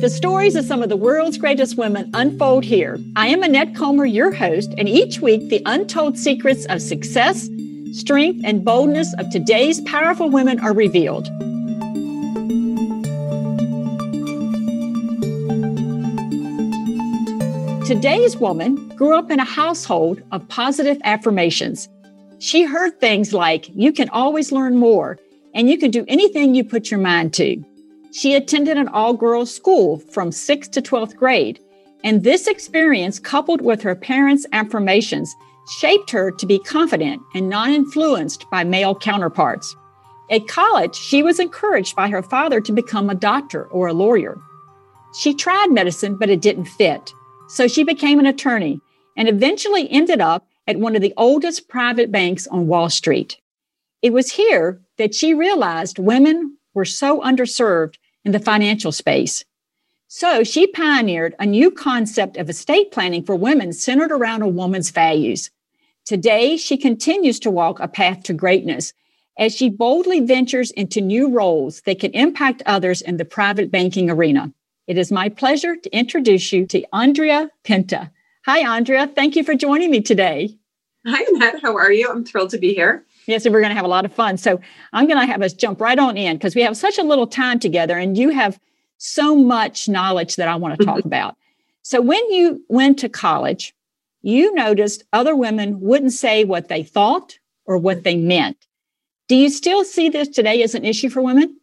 The stories of some of the world's greatest women unfold here. I am Annette Comer, your host, and each week the untold secrets of success, strength, and boldness of today's powerful women are revealed. Today's woman grew up in a household of positive affirmations. She heard things like, You can always learn more, and you can do anything you put your mind to. She attended an all girls school from 6th to 12th grade, and this experience, coupled with her parents' affirmations, shaped her to be confident and non influenced by male counterparts. At college, she was encouraged by her father to become a doctor or a lawyer. She tried medicine, but it didn't fit. So she became an attorney and eventually ended up at one of the oldest private banks on Wall Street. It was here that she realized women were so underserved in the financial space. So she pioneered a new concept of estate planning for women centered around a woman's values. Today, she continues to walk a path to greatness as she boldly ventures into new roles that can impact others in the private banking arena. It is my pleasure to introduce you to Adrienne Penta. Hi, Adrienne. Thank you for joining me today. Hi, Matt. How are you? I'm thrilled to be here. Yes, we're going to have a lot of fun. So I'm going to have us jump right on in because we have such a little time together and you have so much knowledge that I want to talk mm-hmm. about. So when you went to college, you noticed other women wouldn't say what they thought or what they meant. Do you still see this today as an issue for women?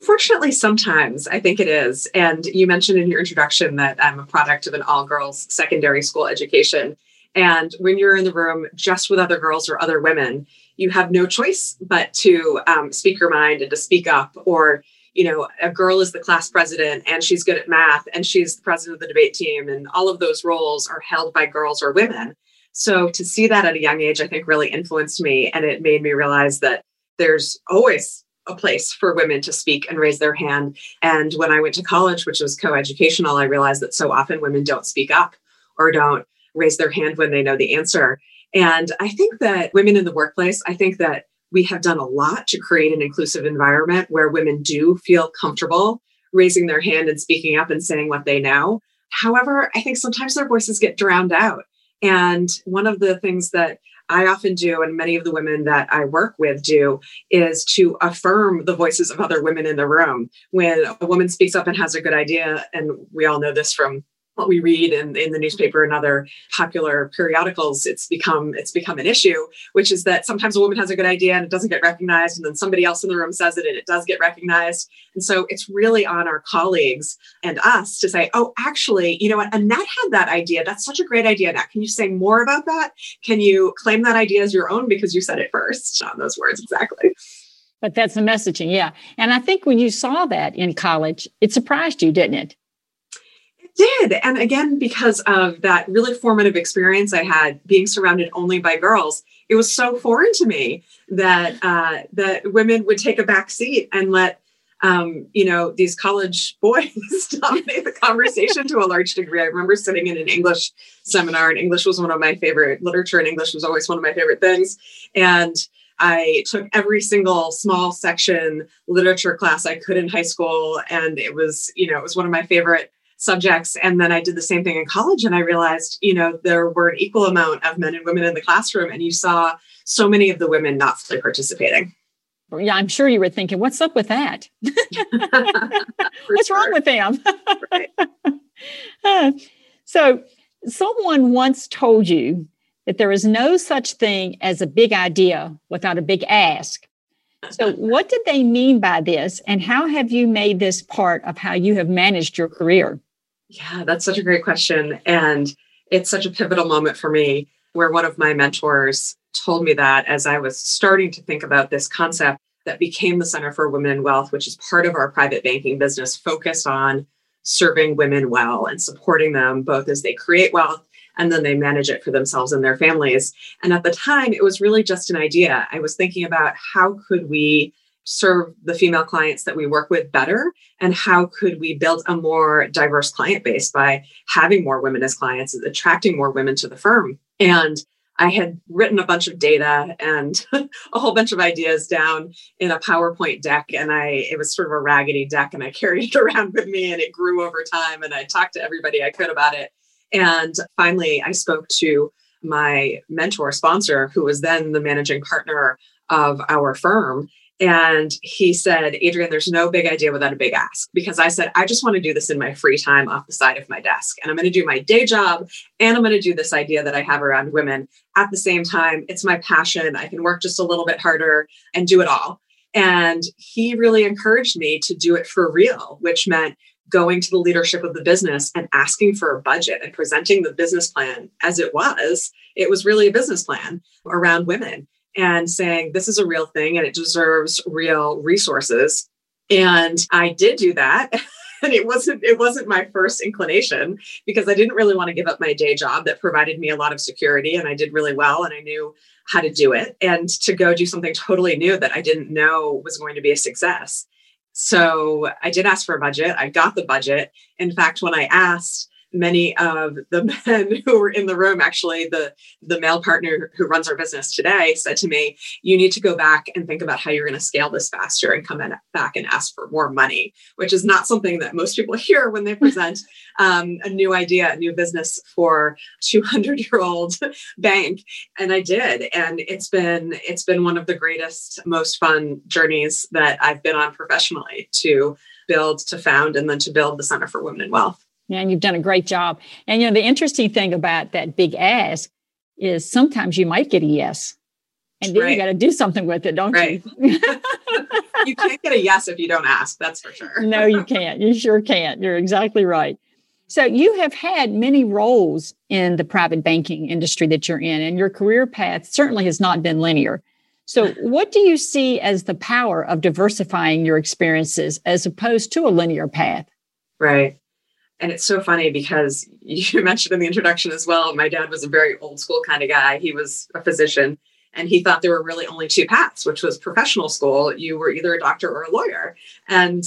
Fortunately, sometimes I think it is. And you mentioned in your introduction that I'm a product of an all girls secondary school education. And when you're in the room just with other girls or other women, you have no choice but to um, speak your mind and to speak up. Or, you know, a girl is the class president and she's good at math and she's the president of the debate team. And all of those roles are held by girls or women. So to see that at a young age, I think really influenced me. And it made me realize that there's always a place for women to speak and raise their hand. And when I went to college, which was co-educational, I realized that so often women don't speak up or don't raise their hand when they know the answer. And I think that women in the workplace, I think that we have done a lot to create an inclusive environment where women do feel comfortable raising their hand and speaking up and saying what they know. However, I think sometimes their voices get drowned out. And one of the things that I often do, and many of the women that I work with do, is to affirm the voices of other women in the room. When a woman speaks up and has a good idea, and we all know this from what we read in, in the newspaper and other popular periodicals, it's become it's become an issue, which is that sometimes a woman has a good idea and it doesn't get recognized, and then somebody else in the room says it and it does get recognized. And so it's really on our colleagues and us to say, oh, actually, you know what, Annette had that idea. That's such a great idea. Annette, can you say more about that? Can you claim that idea as your own because you said it first? On those words, exactly. But that's the messaging, yeah. And I think when you saw that in college, it surprised you, didn't it? Did. And again, because of that really formative experience I had being surrounded only by girls, it was so foreign to me that uh, that women would take a back seat and let um, you know these college boys dominate the conversation to a large degree. I remember sitting in an English seminar, and English was one of my favorite literature, and English was always one of my favorite things. And I took every single small section literature class I could in high school, and it was you know it was one of my favorite subjects. And then I did the same thing in college and I realized, you know, there were an equal amount of men and women in the classroom. And you saw so many of the women not fully participating. Yeah, I'm sure you were thinking, what's up with that? what's sure. wrong with them? so, someone once told you that there is no such thing as a big idea without a big ask. So, what did they mean by this, and how have you made this part of how you have managed your career? Yeah, that's such a great question. And it's such a pivotal moment for me where one of my mentors told me that as I was starting to think about this concept that became the Center for Women in Wealth, which is part of our private banking business, focused on serving women well and supporting them both as they create wealth and then they manage it for themselves and their families. And at the time, it was really just an idea. I was thinking about how could we serve the female clients that we work with better and how could we build a more diverse client base by having more women as clients attracting more women to the firm and I had written a bunch of data and a whole bunch of ideas down in a PowerPoint deck. And I, it was sort of a raggedy deck and I carried it around with me and it grew over time. And I talked to everybody I could about it. And finally, I spoke to my mentor sponsor, who was then the managing partner of our firm. And he said, Adrienne, there's no big idea without a big ask. Because I said, I just want to do this in my free time off the side of my desk. And I'm going to do my day job and I'm going to do this idea that I have around women at the same time. It's my passion. I can work just a little bit harder and do it all. And he really encouraged me to do it for real, which meant going to the leadership of the business and asking for a budget and presenting the business plan as it was. It was really a business plan around women and saying this is a real thing and it deserves real resources. And I did do that. and it wasn't it wasn't my first inclination because I didn't really want to give up my day job that provided me a lot of security and I did really well and I knew how to do it and to go do something totally new that I didn't know was going to be a success. So I did ask for a budget. I got the budget. In fact, when I asked, many of the men who were in the room actually the the male partner who runs our business today said to me you need to go back and think about how you're going to scale this faster and come in back and ask for more money which is not something that most people hear when they present um, a new idea a new business for 200 year old bank. And i did and it's been it's been one of the greatest most fun journeys that i've been on professionally to build to found and then to build the center for women in wealth and you've done a great job. And you know, the interesting thing about that big ask is sometimes you might get a yes. And then right. you got to do something with it, don't right. you? you can't get a yes if you don't ask, that's for sure. no, you can't. You sure can't. You're exactly right. So you have had many roles in the private banking industry that you're in, and your career path certainly has not been linear. So, what do you see as the power of diversifying your experiences as opposed to a linear path? Right. And it's so funny because you mentioned in the introduction as well, my dad was a very old school kind of guy. He was a physician and he thought there were really only two paths, which was professional school. You were either a doctor or a lawyer. And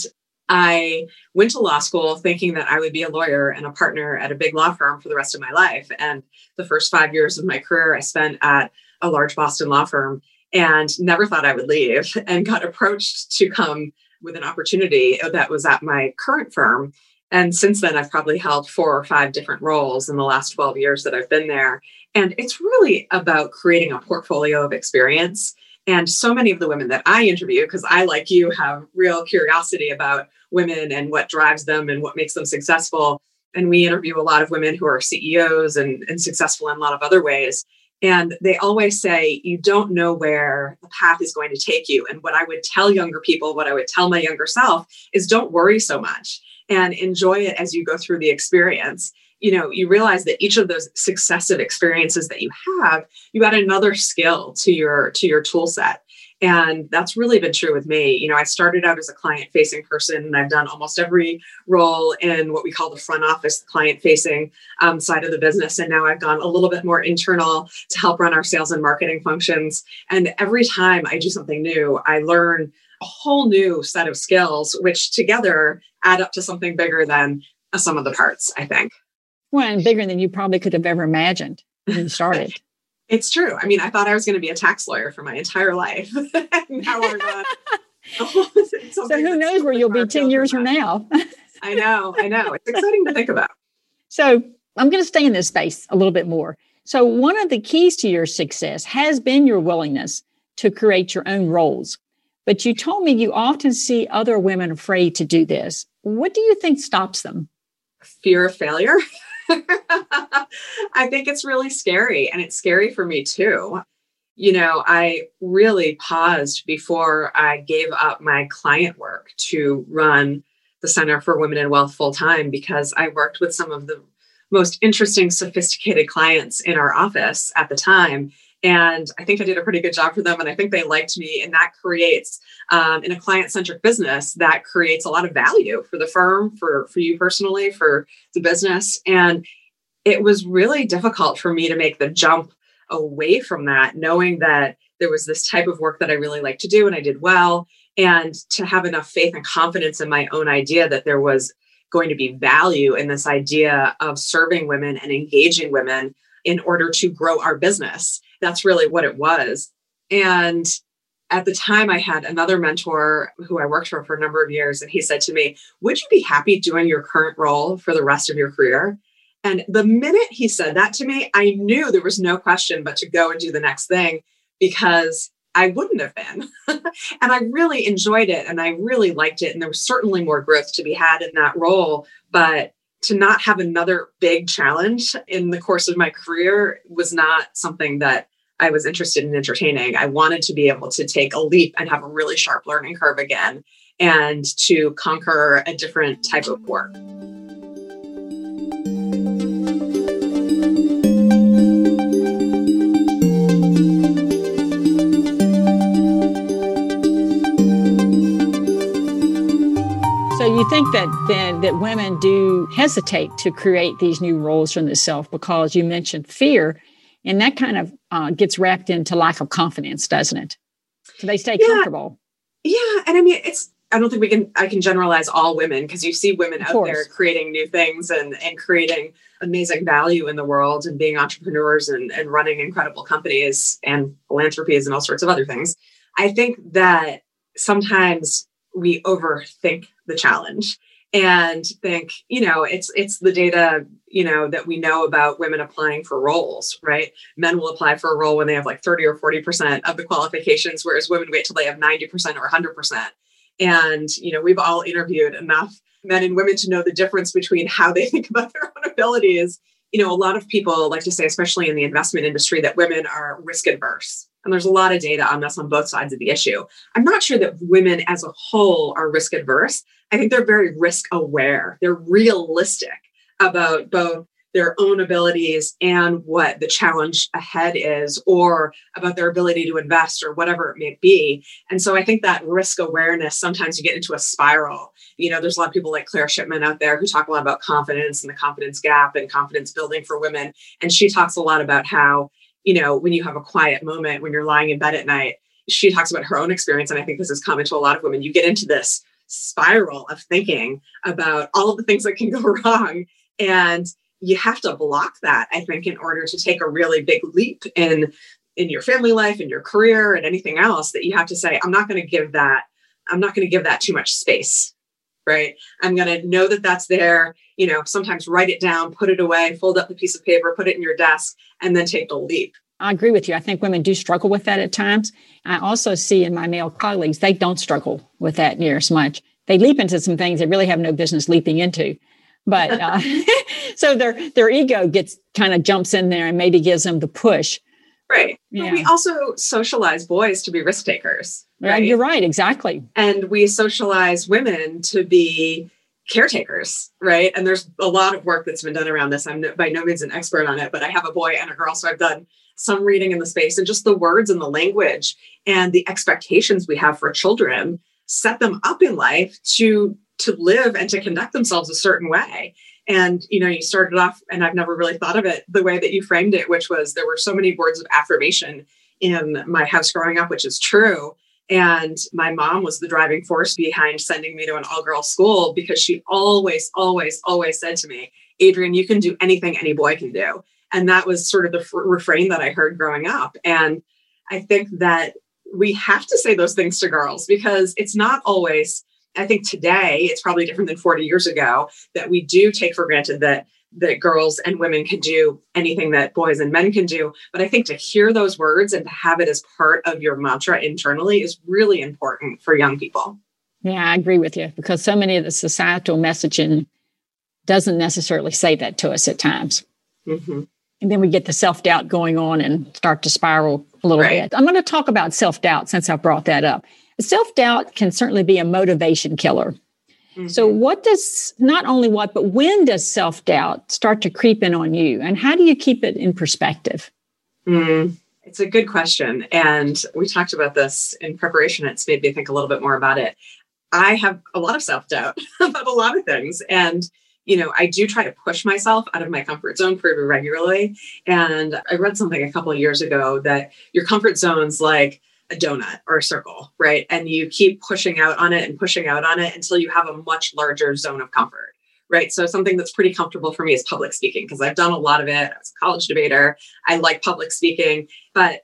I went to law school thinking that I would be a lawyer and a partner at a big law firm for the rest of my life. And the first five years of my career, I spent at a large Boston law firm and never thought I would leave and got approached to come with an opportunity that was at my current firm and since then, I've probably held four or five different roles in the last 12 years that I've been there. And it's really about creating a portfolio of experience. And so many of the women that I interview, because I, like you, have real curiosity about women and what drives them and what makes them successful. And we interview a lot of women who are CEOs and, and successful in a lot of other ways. And they always say, you don't know where the path is going to take you. And what I would tell younger people, what I would tell my younger self is don't worry so much and enjoy it as you go through the experience. You know you realize that each of those successive experiences that you have you add another skill to your to your tool set and that's really been true with me you know i started out as a client facing person and i've done almost every role in what we call the front office the client facing um, side of the business and now i've gone a little bit more internal to help run our sales and marketing functions and every time i do something new i learn a whole new set of skills, which together add up to something bigger than some of the parts, I think. Well, and bigger than you probably could have ever imagined when you started. it's true. I mean, I thought I was going to be a tax lawyer for my entire life. now I'm not. so who knows where you'll be 10 years from now? I know, I know. It's exciting to think about. So I'm going to stay in this space a little bit more. So, one of the keys to your success has been your willingness to create your own roles. But you told me you often see other women afraid to do this. What do you think stops them? Fear of failure. I think it's really scary, and it's scary for me too. You know, I really paused before I gave up my client work to run the Center for Women in Wealth full time because I worked with some of the most interesting, sophisticated clients in our office at the time. And I think I did a pretty good job for them. And I think they liked me. And that creates, um, in a client centric business, that creates a lot of value for the firm, for, for you personally, for the business. And it was really difficult for me to make the jump away from that, knowing that there was this type of work that I really liked to do and I did well. And to have enough faith and confidence in my own idea that there was going to be value in this idea of serving women and engaging women in order to grow our business. That's really what it was. And at the time, I had another mentor who I worked for for a number of years, and he said to me, Would you be happy doing your current role for the rest of your career? And the minute he said that to me, I knew there was no question but to go and do the next thing because I wouldn't have been. and I really enjoyed it and I really liked it. And there was certainly more growth to be had in that role. But to not have another big challenge in the course of my career was not something that I was interested in entertaining. I wanted to be able to take a leap and have a really sharp learning curve again and to conquer a different type of work. So you think that then that women do hesitate to create these new roles for themselves because you mentioned fear and that kind of uh, gets wrapped into lack of confidence, doesn't it? So they stay yeah. comfortable. Yeah, and I mean, it's. I don't think we can. I can generalize all women because you see women of out course. there creating new things and and creating amazing value in the world and being entrepreneurs and and running incredible companies and philanthropies and all sorts of other things. I think that sometimes we overthink the challenge and think you know it's it's the data you know that we know about women applying for roles right? Men will apply for a role when they have like 30 or 40% of the qualifications whereas women wait till they have 90% or 100% and you know we've all interviewed enough men and women to know the difference between how they think about their own abilities. You know a lot of people like to say especially in the investment industry that women are risk adverse and there's a lot of data on this on both sides of the issue i'm not sure that women as a whole are risk adverse I think they're very risk aware. They're realistic about both their own abilities and what the challenge ahead is, or about their ability to invest or whatever it may be. And so I think that risk awareness, sometimes you get into a spiral. You know, there's a lot of people like Claire Shipman out there who talk a lot about confidence and the confidence gap and confidence building for women. And she talks a lot about how, you know, when you have a quiet moment, when you're lying in bed at night, she talks about her own experience. And I think this is common to a lot of women. You get into this spiral of thinking about all of the things that can go wrong. And you have to block that, I think, in order to take a really big leap in in your family life, and your career, and anything else that you have to say, I'm not going to give that, I'm not going to give that too much space. Right. I'm going to know that that's there. You know, sometimes write it down, put it away, fold up the piece of paper, put it in your desk, and then take the leap. I agree with you. I think women do struggle with that at times. I also see in my male colleagues, they don't struggle with that near as much. They leap into some things they really have no business leaping into. But uh, so their their ego gets kind of jumps in there and maybe gives them the push. Right. Yeah. we also socialize boys to be risk takers. Uh, right. You're right. Exactly. And we socialize women to be caretakers, right? And there's a lot of work that's been done around this. I'm by no means an expert on it, but I have a boy and a girl, so I've done some reading in the space and just the words and the language and the expectations we have for children set them up in life to to live and to conduct themselves a certain way and you know you started off and i've never really thought of it the way that you framed it which was there were so many words of affirmation in my house growing up which is true and my mom was the driving force behind sending me to an all girls school because she always always always said to me adrienne you can do anything any boy can do and that was sort of the f- refrain that I heard growing up. And I think that we have to say those things to girls because it's not always, I think today it's probably different than 40 years ago that we do take for granted that that girls and women can do anything that boys and men can do. But I think to hear those words and to have it as part of your mantra internally is really important for young people. Yeah, I agree with you because so many of the societal messaging doesn't necessarily say that to us at times. Mm-hmm and then we get the self doubt going on and start to spiral a little right. bit. I'm going to talk about self doubt since I brought that up. Self doubt can certainly be a motivation killer. Mm-hmm. So, what does not only what, but when does self doubt start to creep in on you? And how do you keep it in perspective? Mm, it's a good question. And we talked about this in preparation. It's made me think a little bit more about it. I have a lot of self doubt about a lot of things. And you know, I do try to push myself out of my comfort zone pretty regularly. And I read something a couple of years ago that your comfort zone's like a donut or a circle, right? And you keep pushing out on it and pushing out on it until you have a much larger zone of comfort, right? So something that's pretty comfortable for me is public speaking because I've done a lot of it. I was a college debater. I like public speaking, but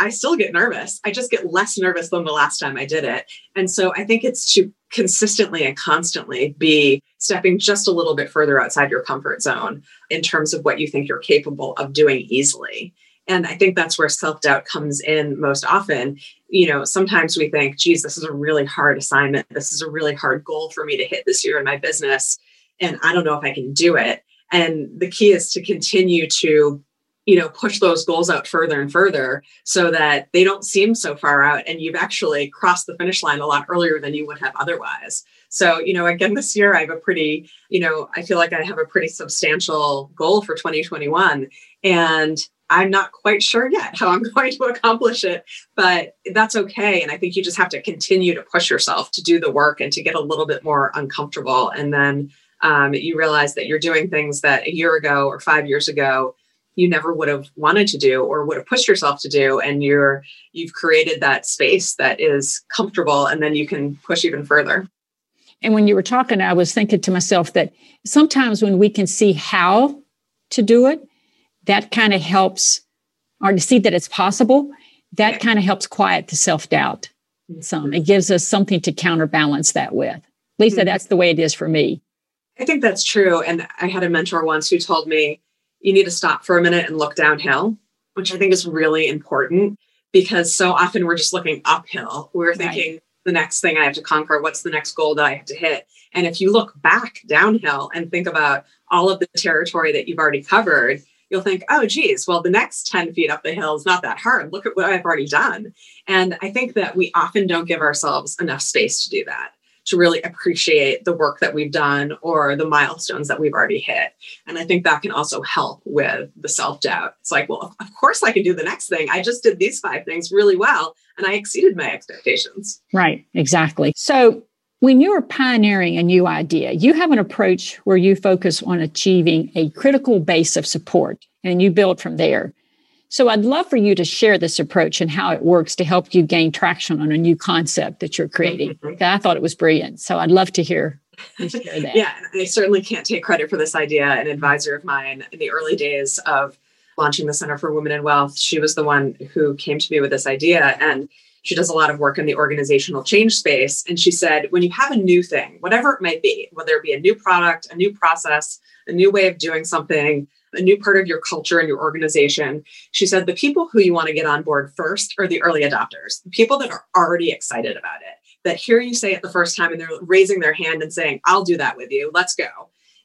I still get nervous. I just get less nervous than the last time I did it. And so I think it's to consistently and constantly be stepping just a little bit further outside your comfort zone in terms of what you think you're capable of doing easily. And I think that's where self doubt comes in most often. You know, sometimes we think, geez, this is a really hard assignment. This is a really hard goal for me to hit this year in my business. And I don't know if I can do it. And the key is to continue to you know push those goals out further and further so that they don't seem so far out and you've actually crossed the finish line a lot earlier than you would have otherwise so you know again this year i have a pretty you know i feel like i have a pretty substantial goal for 2021 and i'm not quite sure yet how i'm going to accomplish it but that's okay. And i think you just have to continue to push yourself to do the work and to get a little bit more uncomfortable. And then um, you realize that you're doing things that a year ago or five years ago you never would have wanted to do or would have pushed yourself to do. And you're you've created that space that is comfortable and then you can push even further. And when you were talking i was thinking to myself that sometimes when we can see how to do it that kind of helps or to see that it's possible that kind of helps quiet the self-doubt some it gives us something to counterbalance that with lisa mm-hmm. that's the way it is for me i think that's true and i had a mentor once who told me you need to stop for a minute and look downhill, which I think is really important because so often we're just looking uphill. We're thinking right. the next thing I have to conquer, what's the next goal that I have to hit? And if you look back downhill and think about all of the territory that you've already covered, you'll think, oh, geez, well, the next 10 feet up the hill is not that hard. Look at what I've already done. And I think that we often don't give ourselves enough space to do that to really appreciate the work that we've done or the milestones that we've already hit. And I think that can also help with the self doubt. It's like, well, of course I can do the next thing. I just did these five things really well and I exceeded my expectations. Right, exactly. So, when you're pioneering a new idea, you have an approach where you focus on achieving a critical base of support and you build from there. So I'd love for you to share this approach and how it works to help you gain traction on a new concept that you're creating. Mm-hmm. I thought it was brilliant. So I'd love to hear, share that. yeah, I certainly can't take credit for this idea. An advisor of mine in the early days of launching the Center for Women in Wealth, she was the one who came to me with this idea. And she does a lot of work in the organizational change space. And she said, when you have a new thing, whatever it might be, whether it be a new product, a new process, a new way of doing something, a new part of your culture and your organization. She said the people who you want to get on board first are the early adopters, the people that are already excited about it, that hear you say it the first time and they're raising their hand and saying, I'll do that with you. Let's go.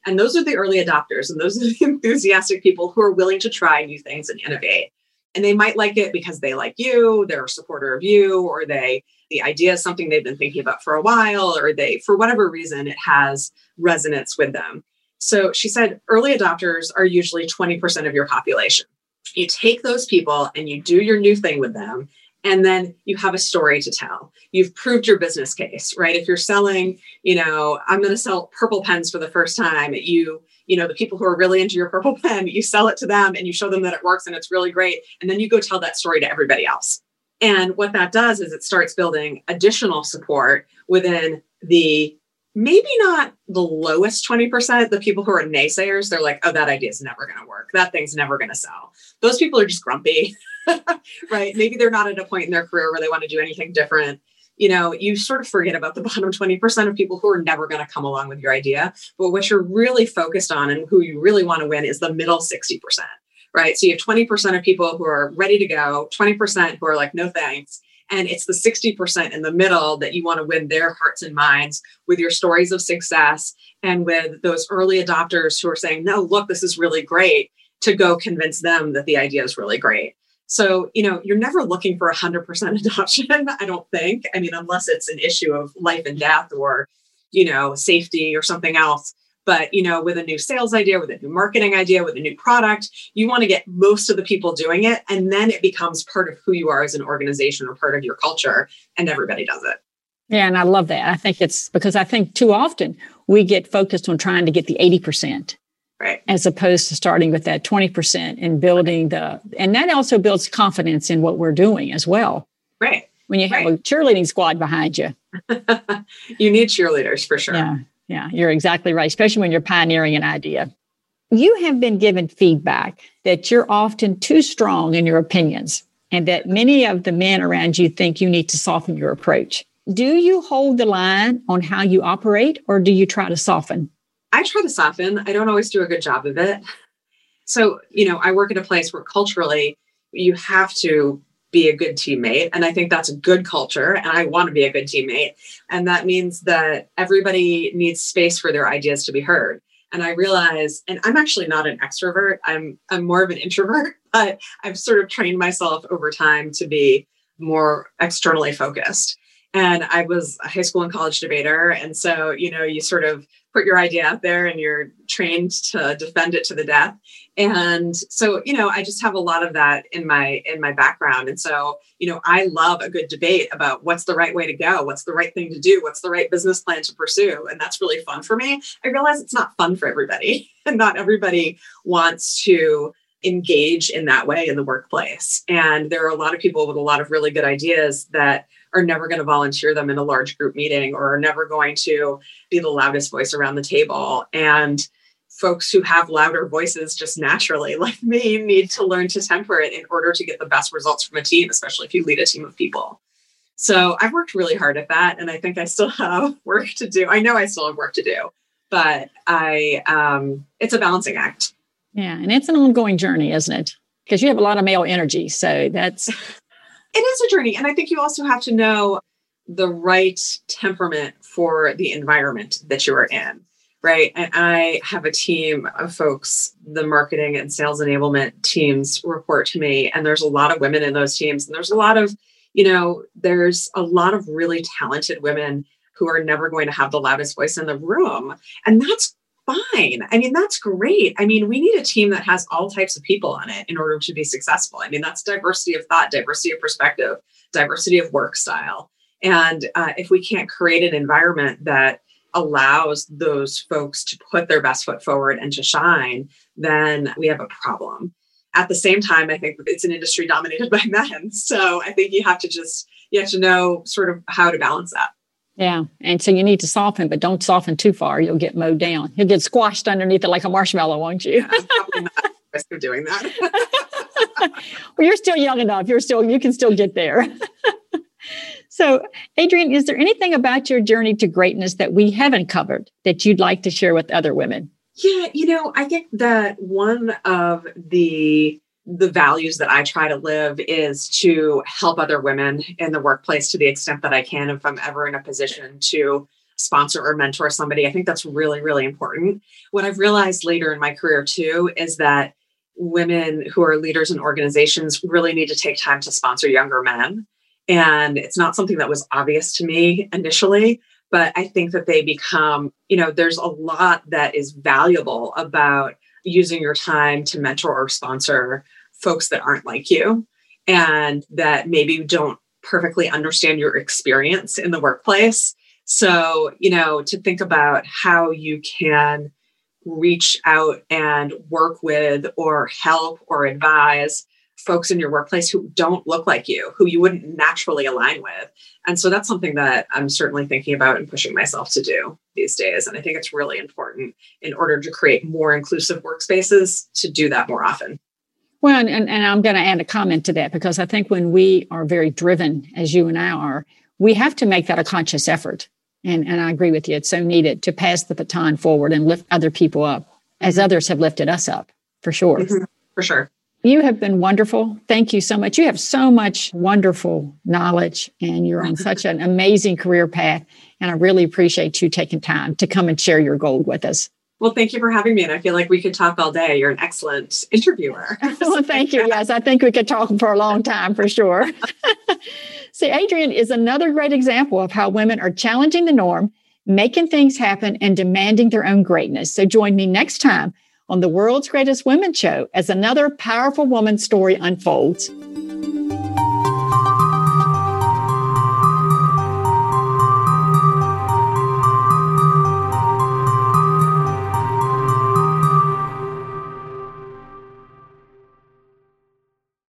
And those are the early adopters and those are the enthusiastic people who are willing to try new things and innovate. And they might like it because they like you, they're a supporter of you, or they the idea is something they've been thinking about for a while, or they, for whatever reason, it has resonance with them. So she said early adopters are usually 20% of your population. You take those people and you do your new thing with them, and then you have a story to tell. You've proved your business case, right? If you're selling, you know, I'm going to sell purple pens for the first time, you you know the people who are really into your purple pen you sell it to them and you show them that it works and it's really great and then you go tell that story to everybody else and what that does is it starts building additional support within the maybe not the lowest 20%, the people who are naysayers, they're like, oh, that idea is never going to work. That thing's never going to sell. Those people are just grumpy, right? Maybe they're not at a point in their career where they want to do anything different. You know, you sort of forget about the bottom 20% of people who are never going to come along with your idea. But what you're really focused on and who you really want to win is the middle 60%, right? So you have 20% of people who are ready to go, 20% who are like, no thanks. And it's the 60% in the middle that you want to win their hearts and minds with your stories of success and with those early adopters who are saying, no, look, this is really great, to go convince them that the idea is really great. So, you know, you're never looking for 100% adoption, I don't think. I mean, unless it's an issue of life and death or, you know, safety or something else. But, you know, with a new sales idea, with a new marketing idea, with a new product, you want to get most of the people doing it. And then it becomes part of who you are as an organization or part of your culture, and everybody does it. Yeah, and I love that. I think it's because I think too often we get focused on trying to get the 80%. Right. As opposed to starting with that 20% and building the, and that also builds confidence in what we're doing as well. Right. When you have right. a cheerleading squad behind you. you need cheerleaders for sure. Yeah. Yeah, you're exactly right, especially when you're pioneering an idea. You have been given feedback that you're often too strong in your opinions and that many of the men around you think you need to soften your approach. Do you hold the line on how you operate or do you try to soften? I try to soften. I don't always do a good job of it. So, you know, I work in a place where culturally you have to be a good teammate. And I think that's a good culture. And I want to be a good teammate. And that means that everybody needs space for their ideas to be heard. And I realize, and I'm actually not an extrovert, I'm I'm more of an introvert, but I've sort of trained myself over time to be more externally focused. And I was a high school and college debater. And so, you know, you sort of put your idea out there and you're trained to defend it to the death. And so you know i just have a lot of that in my in my background. And so you know i love a good debate about what's the right way to go what's the right thing to do what's the right business plan to pursue. And that's really fun for me. I realize it's not fun for everybody. And not everybody wants to engage in that way in the workplace. And there are a lot of people with a lot of really good ideas that are never going to volunteer them in a large group meeting or are never going to be the loudest voice around the table. And folks who have louder voices just naturally, like me, need to learn to temper it in order to get the best results from a team, especially if you lead a team of people. So I've worked really hard at that. And I think I still have work to do. I know I still have work to do, but I, um, it's a balancing act. Yeah. And it's an ongoing journey, isn't it? Because you have a lot of male energy. So that's it is a journey. And I think you also have to know the right temperament for the environment that you are in. Right. And I have a team of folks, the marketing and sales enablement teams report to me. And there's a lot of women in those teams. And there's a lot of, you know, there's a lot of really talented women who are never going to have the loudest voice in the room. And that's fine. I mean, that's great. I mean, we need a team that has all types of people on it in order to be successful. I mean, that's diversity of thought, diversity of perspective, diversity of work style. And uh, if we can't create an environment that allows those folks to put their best foot forward and to shine, then we have a problem. At the same time, I think it's an industry dominated by men. So I think you have to just, you have to know sort of how to balance that. Yeah. And so you need to soften, but don't soften too far. You'll get mowed down. You'll get squashed underneath it like a marshmallow, won't you? Yeah, probably not risk of doing that. well, you're still young enough. You're still, you can still get there. so, Adrienne, is there anything about your journey to greatness that we haven't covered that you'd like to share with other women? Yeah, you know, I think that one of the the values that I try to live is to help other women in the workplace to the extent that I can if I'm ever in a position to sponsor or mentor somebody. I think that's really, really important. What I've realized later in my career too is that women who are leaders in organizations really need to take time to sponsor younger men. And it's not something that was obvious to me initially, but I think that they become, you know, there's a lot that is valuable about using your time to mentor or sponsor folks that aren't like you and that maybe don't perfectly understand your experience in the workplace. So, you know, to think about how you can reach out and work with or help or advise folks in your workplace who don't look like you, who you wouldn't naturally align with. And so that's something that I'm certainly thinking about and pushing myself to do these days. And I think it's really important in order to create more inclusive workspaces to do that more often. Well, and, and I'm going to add a comment to that because I think when we are very driven, as you and I are, we have to make that a conscious effort. And, and I agree with you. It's so needed to pass the baton forward and lift other people up as others have lifted us up, for sure. Mm-hmm. For sure. You have been wonderful. Thank you so much. You have so much wonderful knowledge and you're on such an amazing career path. And I really appreciate you taking time to come and share your gold with us. Well, thank you for having me. And I feel like we could talk all day. You're an excellent interviewer. well, thank you. Yes, I think we could talk for a long time for sure. See, Adrienne is another great example of how women are challenging the norm, making things happen, and demanding their own greatness. So join me next time on the World's Greatest Women Show as another powerful woman story unfolds.